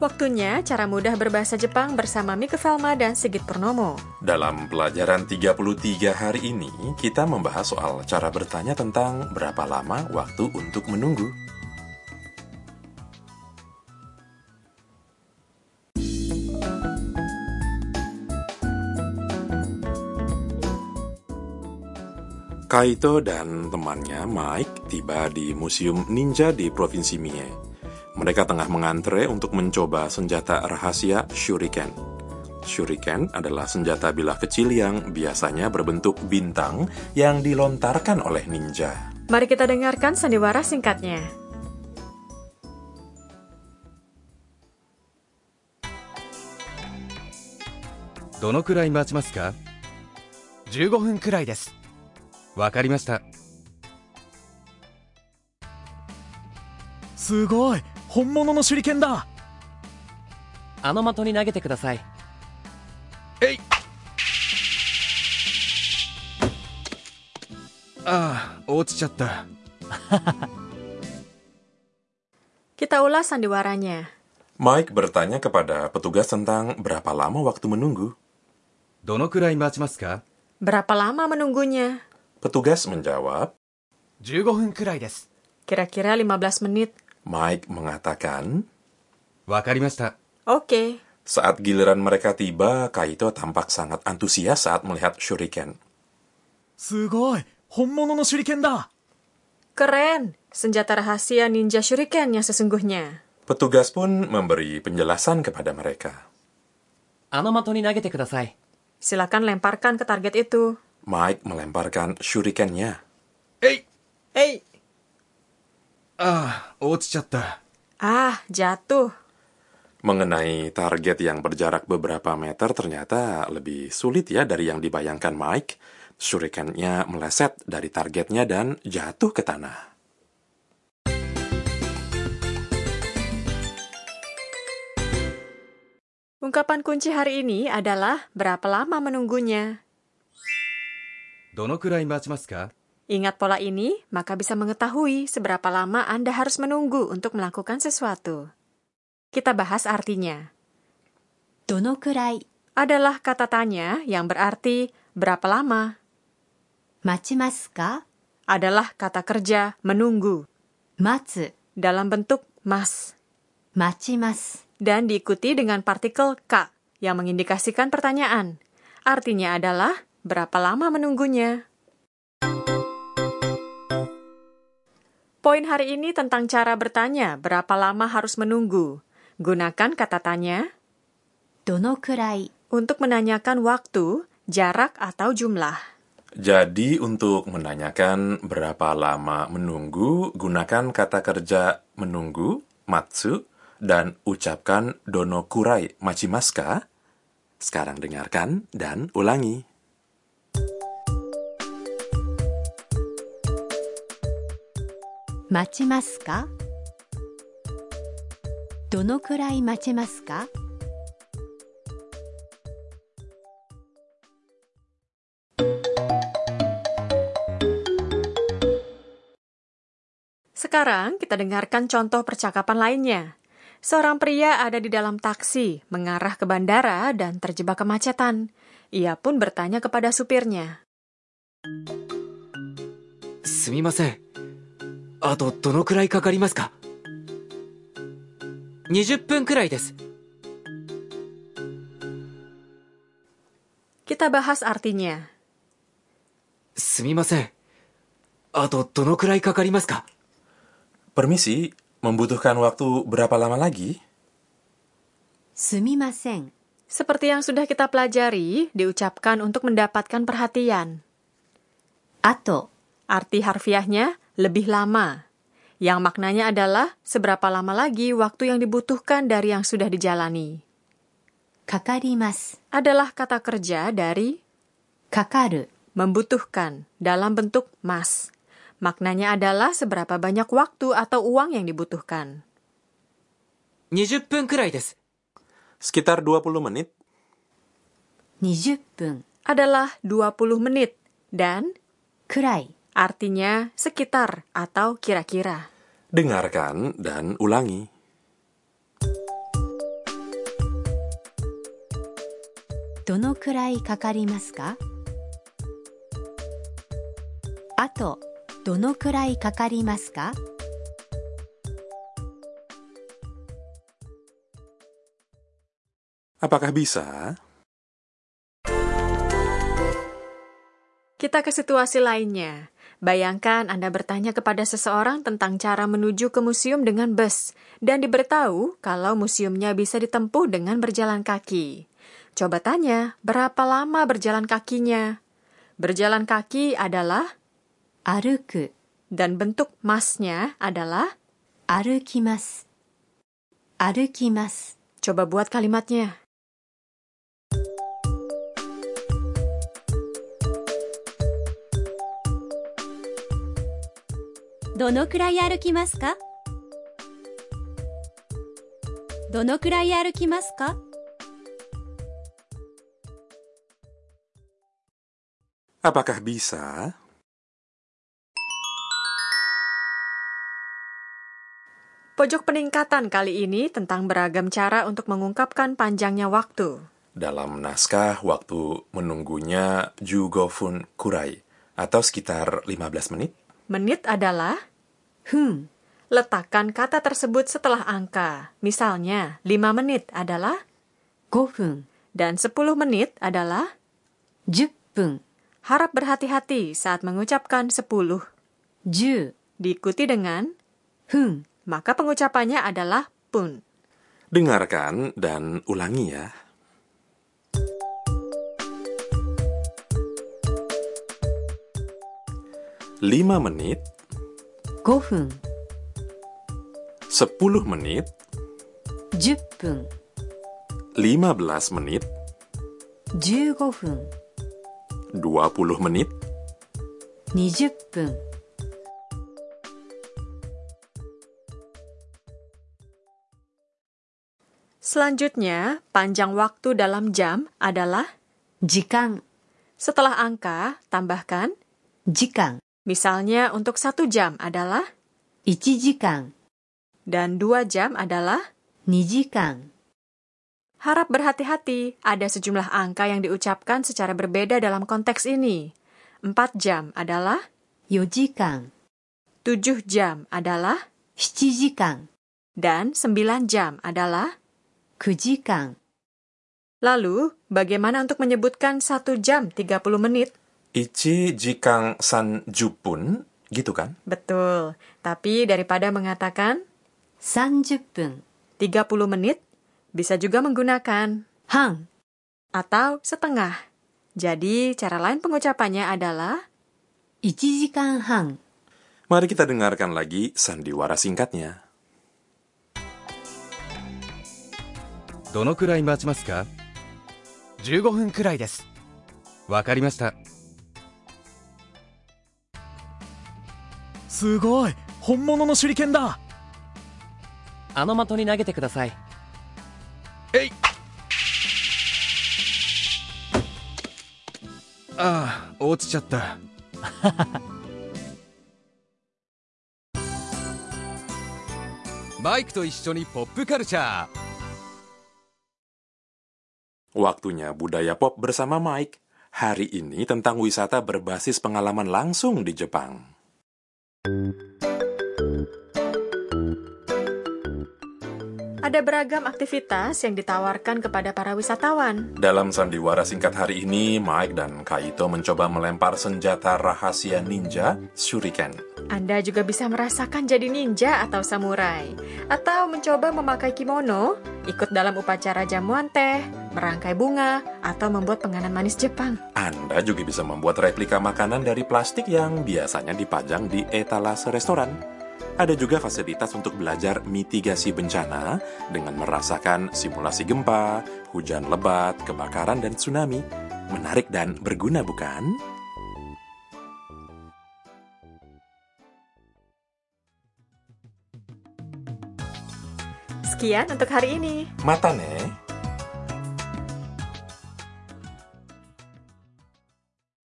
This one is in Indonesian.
Waktunya cara mudah berbahasa Jepang bersama Mika Velma dan Sigit Purnomo. Dalam pelajaran 33 hari ini, kita membahas soal cara bertanya tentang berapa lama waktu untuk menunggu. Kaito dan temannya Mike tiba di Museum Ninja di Provinsi Mie. Mereka tengah mengantre untuk mencoba senjata rahasia Shuriken. Shuriken adalah senjata bilah kecil yang biasanya berbentuk bintang yang dilontarkan oleh ninja. Mari kita dengarkan sandiwara singkatnya. どのくらい待ちますか15分くらいですわかりましたすごい 本物の手裏剣だあの的に投げてくださいえいああ落ちちゃった Kita ulas sandiwaranya. Mike bertanya kepada petugas tentang berapa lama waktu menunggu. どのくらい待ちますか Berapa lama menunggunya? Petugas menjawab, 15分くらいです Kira-kira 15 menit. Mike mengatakan, Wakarimashita. Oke. Saat giliran mereka tiba, Kaito tampak sangat antusias saat melihat shuriken. Sugoi, honmono no shuriken da. Keren, senjata rahasia ninja shuriken yang sesungguhnya. Petugas pun memberi penjelasan kepada mereka. Anomato ni nagete kudasai. Silakan lemparkan ke target itu. Mike melemparkan shurikennya. Hey, hey. Eh, ああ落ちちゃった ah, jatuh. Mengenai target yang berjarak beberapa meter ternyata lebih sulit ya dari yang dibayangkan Mike. Shurikennya meleset dari targetnya dan jatuh ke tanah. Ungkapan kunci hari ini adalah berapa lama menunggunya. どのくらい待ちますか Ingat pola ini, maka bisa mengetahui seberapa lama Anda harus menunggu untuk melakukan sesuatu. Kita bahas artinya. Donokurai adalah kata tanya yang berarti berapa lama. Machimasu ka? adalah kata kerja menunggu. Matsu dalam bentuk mas. Machimasu dan diikuti dengan partikel ka yang mengindikasikan pertanyaan. Artinya adalah berapa lama menunggunya. Poin hari ini tentang cara bertanya berapa lama harus menunggu. Gunakan kata tanya donokurai untuk menanyakan waktu, jarak atau jumlah. Jadi untuk menanyakan berapa lama menunggu, gunakan kata kerja menunggu, matsu, dan ucapkan dono donokurai machimaska. Sekarang dengarkan dan ulangi. 待ちますかどのくらい待ちますか Sekarang kita dengarkan contoh percakapan lainnya. Seorang pria ada di dalam taksi, mengarah ke bandara dan terjebak kemacetan. Ia pun bertanya kepada supirnya. すみません あとどのくらいかかりますか20分くらいです Kita bahas artinya. すみませんあとどのくらいかかりますか Permisi, membutuhkan waktu berapa lama lagi? すみません Seperti yang sudah kita pelajari, diucapkan untuk mendapatkan perhatian. あと Arti harfiahnya lebih lama. Yang maknanya adalah seberapa lama lagi waktu yang dibutuhkan dari yang sudah dijalani. かかります Adalah kata kerja dari かかる membutuhkan dalam bentuk mas. Maknanya adalah seberapa banyak waktu atau uang yang dibutuhkan. 20分くらいです Sekitar 20 menit. 20分 Adalah 20 menit dan くらい artinya sekitar atau kira-kira. Dengarkan dan ulangi. Dono? Apakah bisa? Kita ke situasi lainnya. Bayangkan Anda bertanya kepada seseorang tentang cara menuju ke museum dengan bus dan diberitahu kalau museumnya bisa ditempuh dengan berjalan kaki. Coba tanya, berapa lama berjalan kakinya? Berjalan kaki adalah aruku dan bentuk masnya adalah arukimas. Arukimas. Coba buat kalimatnya. どのくらい歩きますかどのくらい歩きますか Apakah bisa? Pojok peningkatan kali ini tentang beragam cara untuk mengungkapkan panjangnya waktu. Dalam naskah, waktu menunggunya Jugofun Kurai, atau sekitar 15 menit. Menit adalah Hmm, letakkan kata tersebut setelah angka. Misalnya, 5 menit adalah 5分 dan 10 menit adalah 10分. Harap berhati-hati saat mengucapkan 10. 10 diikuti dengan hung, maka pengucapannya adalah pun. Dengarkan dan ulangi ya. Lima menit 5分 sepuluh menit, 10分 lima belas menit, 15分 dua puluh menit, 20分 Selanjutnya, panjang waktu dalam jam adalah 時間 setelah angka tambahkan 時間 misalnya untuk satu jam adalah 1時間 dan dua jam adalah 2時間 Harap berhati-hati, ada sejumlah angka yang diucapkan secara berbeda dalam konteks ini. 4 jam adalah, 4時間 7 jam adalah, 7時間 dan 9 jam adalah. 9時間 Lalu, bagaimana untuk menyebutkan 1 jam 30 menit? ichi jikang san jupun, gitu kan? Betul, tapi daripada mengatakan 30分 30 menit, bisa juga menggunakan 半 atau setengah. Jadi, cara lain pengucapannya adalah 1時間半 Mari kita dengarkan lagi sandiwara singkatnya. どのくらい待ちますか15分くらいですわかりました すごい本物の手裏剣だあの的に投げてくださいああ落ちちゃったマイクと一緒にポップカルチャー Waktunya budaya pop bersama Mike. Hari ini tentang wisata berbasis pengalaman langsung di Jepang. Ada beragam aktivitas yang ditawarkan kepada para wisatawan. Dalam sandiwara singkat hari ini, Mike dan Kaito mencoba melempar senjata rahasia ninja, shuriken. Anda juga bisa merasakan jadi ninja atau samurai, atau mencoba memakai kimono, ikut dalam upacara jamuan teh, merangkai bunga, atau membuat penganan manis Jepang. Anda juga bisa membuat replika makanan dari plastik yang biasanya dipajang di etalase restoran. Ada juga fasilitas untuk belajar mitigasi bencana dengan merasakan simulasi gempa, hujan lebat, kebakaran, dan tsunami. Menarik dan berguna, bukan? Sekian untuk hari ini. Mata nih.